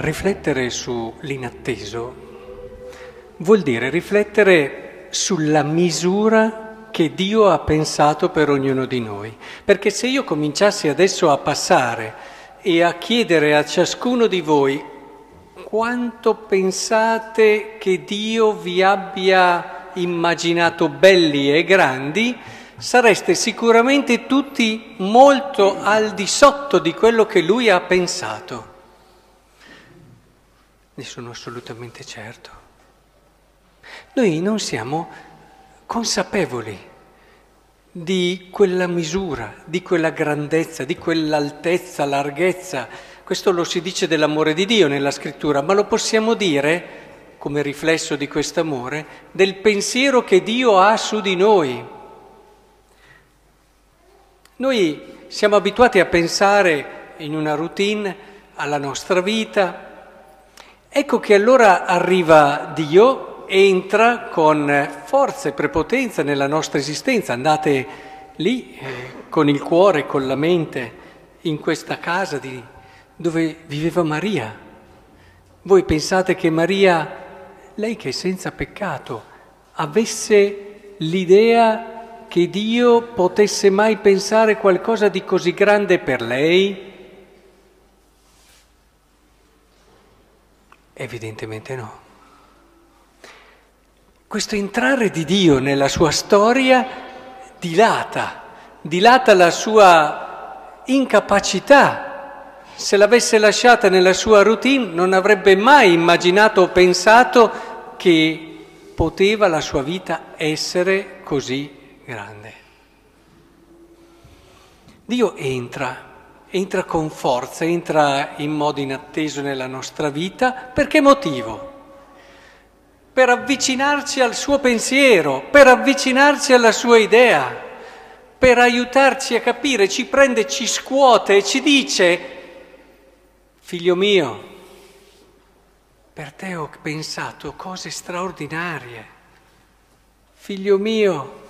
riflettere sull'inatteso vuol dire riflettere sulla misura che Dio ha pensato per ognuno di noi. Perché se io cominciassi adesso a passare e a chiedere a ciascuno di voi quanto pensate che Dio vi abbia immaginato belli e grandi, sareste sicuramente tutti molto al di sotto di quello che Lui ha pensato. Ne sono assolutamente certo. Noi non siamo consapevoli di quella misura, di quella grandezza, di quell'altezza, larghezza. Questo lo si dice dell'amore di Dio nella scrittura, ma lo possiamo dire, come riflesso di quest'amore, del pensiero che Dio ha su di noi. Noi siamo abituati a pensare in una routine alla nostra vita, Ecco che allora arriva Dio, entra con forza e prepotenza nella nostra esistenza. Andate lì eh, con il cuore, con la mente, in questa casa di, dove viveva Maria. Voi pensate che Maria, lei che è senza peccato, avesse l'idea che Dio potesse mai pensare qualcosa di così grande per lei? Evidentemente no. Questo entrare di Dio nella sua storia dilata, dilata la sua incapacità. Se l'avesse lasciata nella sua routine non avrebbe mai immaginato o pensato che poteva la sua vita essere così grande. Dio entra entra con forza, entra in modo inatteso nella nostra vita. Per che motivo? Per avvicinarci al suo pensiero, per avvicinarci alla sua idea, per aiutarci a capire, ci prende, ci scuote e ci dice, figlio mio, per te ho pensato cose straordinarie. Figlio mio,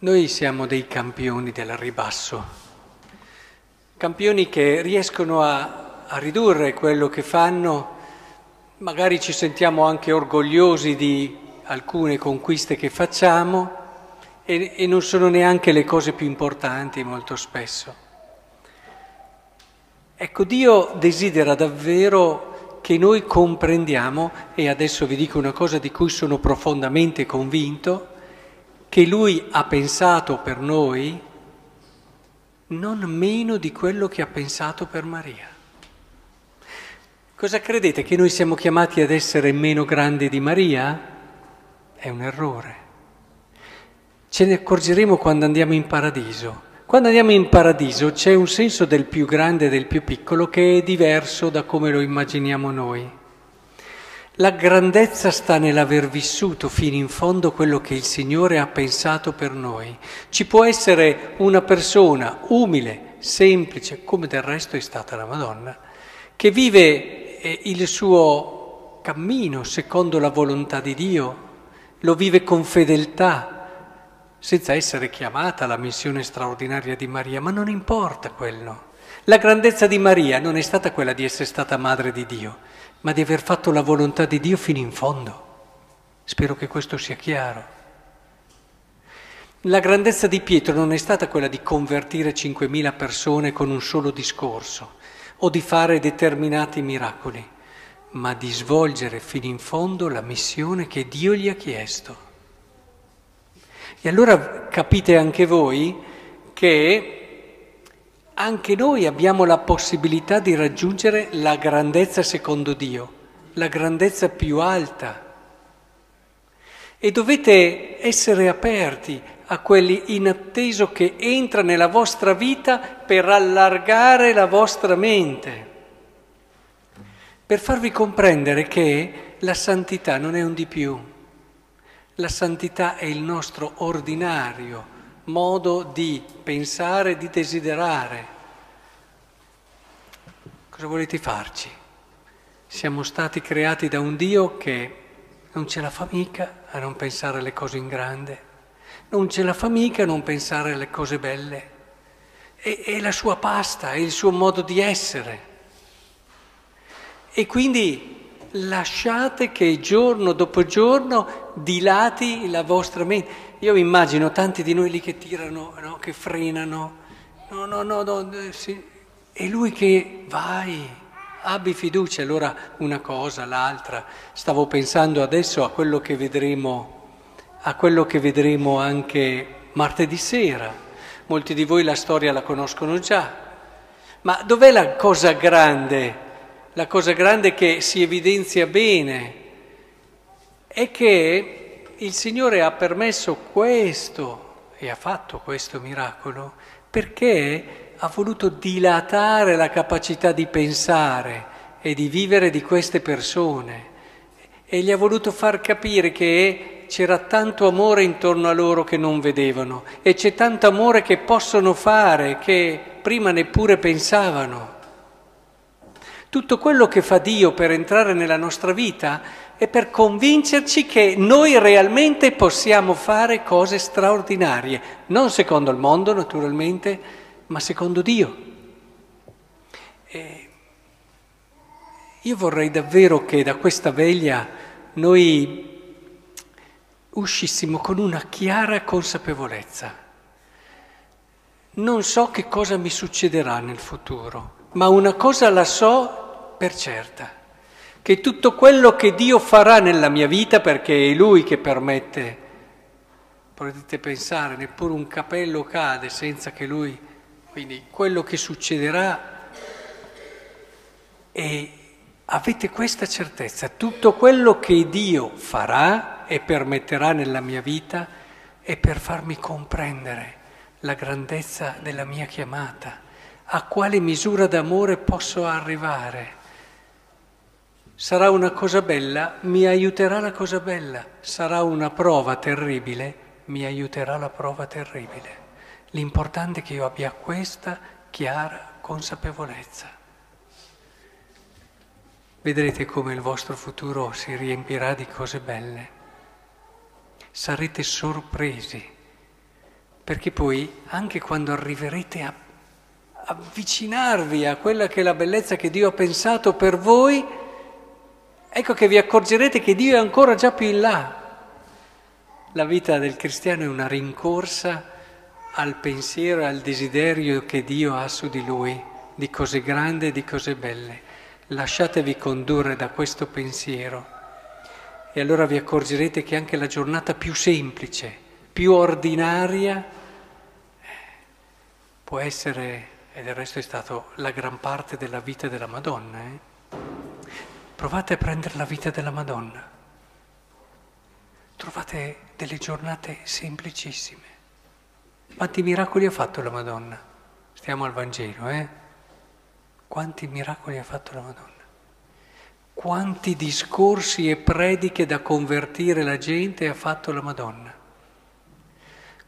Noi siamo dei campioni del ribasso, campioni che riescono a, a, ridurre quello che fanno, magari ci sentiamo anche orgogliosi di alcune conquiste che facciamo e, e non sono neanche le cose più importanti molto spesso. Ecco, Dio desidera davvero che noi comprendiamo, e adesso vi dico una cosa di cui sono profondamente convinto, che lui ha pensato per noi non meno di quello che ha pensato per Maria. Cosa credete? Che noi siamo chiamati ad essere meno grandi di Maria? È un errore. Ce ne accorgeremo quando andiamo in paradiso. Quando andiamo in paradiso c'è un senso del più grande e del più piccolo che è diverso da come lo immaginiamo noi. La grandezza sta nell'aver vissuto fino in fondo quello che il Signore ha pensato per noi. Ci può essere una persona umile, semplice, come del resto è stata la Madonna, che vive eh, il suo cammino secondo la volontà di Dio, lo vive con fedeltà, senza essere chiamata alla missione straordinaria di Maria, ma non importa quello. La grandezza di Maria non è stata quella di essere stata madre di Dio, ma di aver fatto la volontà di Dio fino in fondo. Spero che questo sia chiaro. La grandezza di Pietro non è stata quella di convertire 5.000 persone con un solo discorso o di fare determinati miracoli, ma di svolgere fino in fondo la missione che Dio gli ha chiesto. E allora capite anche voi che anche noi abbiamo la possibilità di raggiungere la grandezza secondo Dio, la grandezza più alta. E dovete essere aperti a quelli in atteso che entra nella vostra vita per allargare la vostra mente, per farvi comprendere che la santità non è un di più, la santità è il nostro ordinario modo di pensare, di desiderare. Cosa volete farci? Siamo stati creati da un Dio che non ce la fa mica a non pensare alle cose in grande, non ce la fa mica a non pensare alle cose belle. è, è la sua pasta, è il suo modo di essere. E quindi lasciate che giorno dopo giorno dilati la vostra mente. Io immagino tanti di noi lì che tirano, no? che frenano, no, no, no, no sì. e lui che vai, abbi fiducia, allora una cosa, l'altra. Stavo pensando adesso a quello che vedremo, a quello che vedremo anche martedì sera. Molti di voi la storia la conoscono già, ma dov'è la cosa grande? La cosa grande che si evidenzia bene è che il Signore ha permesso questo e ha fatto questo miracolo perché ha voluto dilatare la capacità di pensare e di vivere di queste persone e gli ha voluto far capire che c'era tanto amore intorno a loro che non vedevano e c'è tanto amore che possono fare che prima neppure pensavano. Tutto quello che fa Dio per entrare nella nostra vita è per convincerci che noi realmente possiamo fare cose straordinarie, non secondo il mondo naturalmente, ma secondo Dio. E io vorrei davvero che da questa veglia noi uscissimo con una chiara consapevolezza. Non so che cosa mi succederà nel futuro ma una cosa la so per certa, che tutto quello che Dio farà nella mia vita, perché è Lui che permette, potete pensare, neppure un capello cade senza che Lui, quindi quello che succederà e avete questa certezza, tutto quello che Dio farà e permetterà nella mia vita è per farmi comprendere la grandezza della mia chiamata a quale misura d'amore posso arrivare. Sarà una cosa bella, mi aiuterà la cosa bella, sarà una prova terribile, mi aiuterà la prova terribile. L'importante è che io abbia questa chiara consapevolezza. Vedrete come il vostro futuro si riempirà di cose belle. Sarete sorpresi, perché poi anche quando arriverete a avvicinarvi a quella che è la bellezza che Dio ha pensato per voi, ecco che vi accorgerete che Dio è ancora già più in là. La vita del cristiano è una rincorsa al pensiero e al desiderio che Dio ha su di lui, di cose grandi e di cose belle. Lasciatevi condurre da questo pensiero e allora vi accorgerete che anche la giornata più semplice, più ordinaria, può essere e del resto è stato la gran parte della vita della Madonna. Eh? Provate a prendere la vita della Madonna. Trovate delle giornate semplicissime. Quanti miracoli ha fatto la Madonna? Stiamo al Vangelo, eh? Quanti miracoli ha fatto la Madonna? Quanti discorsi e prediche da convertire la gente ha fatto la Madonna?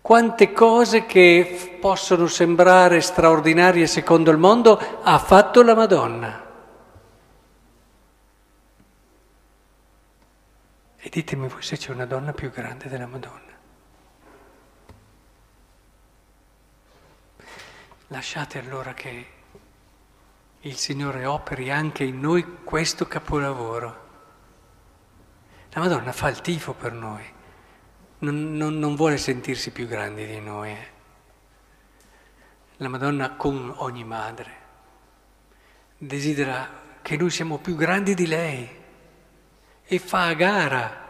Quante cose che possono sembrare straordinarie secondo il mondo ha fatto la Madonna. E ditemi voi se c'è una donna più grande della Madonna. Lasciate allora che il Signore operi anche in noi questo capolavoro. La Madonna fa il tifo per noi non, non, non vuole sentirsi più grandi di noi. Eh. La Madonna con ogni madre desidera che noi siamo più grandi di lei e fa a gara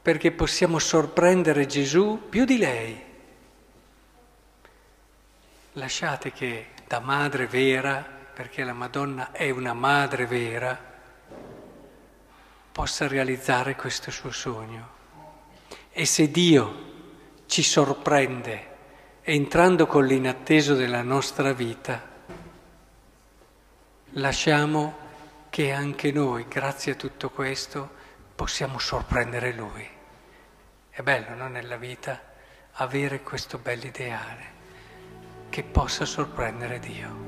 perché possiamo sorprendere Gesù più di lei. Lasciate che da madre vera, perché la Madonna è una madre vera, possa realizzare questo suo sogno. E se Dio ci sorprende entrando con l'inatteso della nostra vita, lasciamo che anche noi, grazie a tutto questo, possiamo sorprendere Lui. È bello, no, nella vita avere questo bell'ideale che possa sorprendere Dio.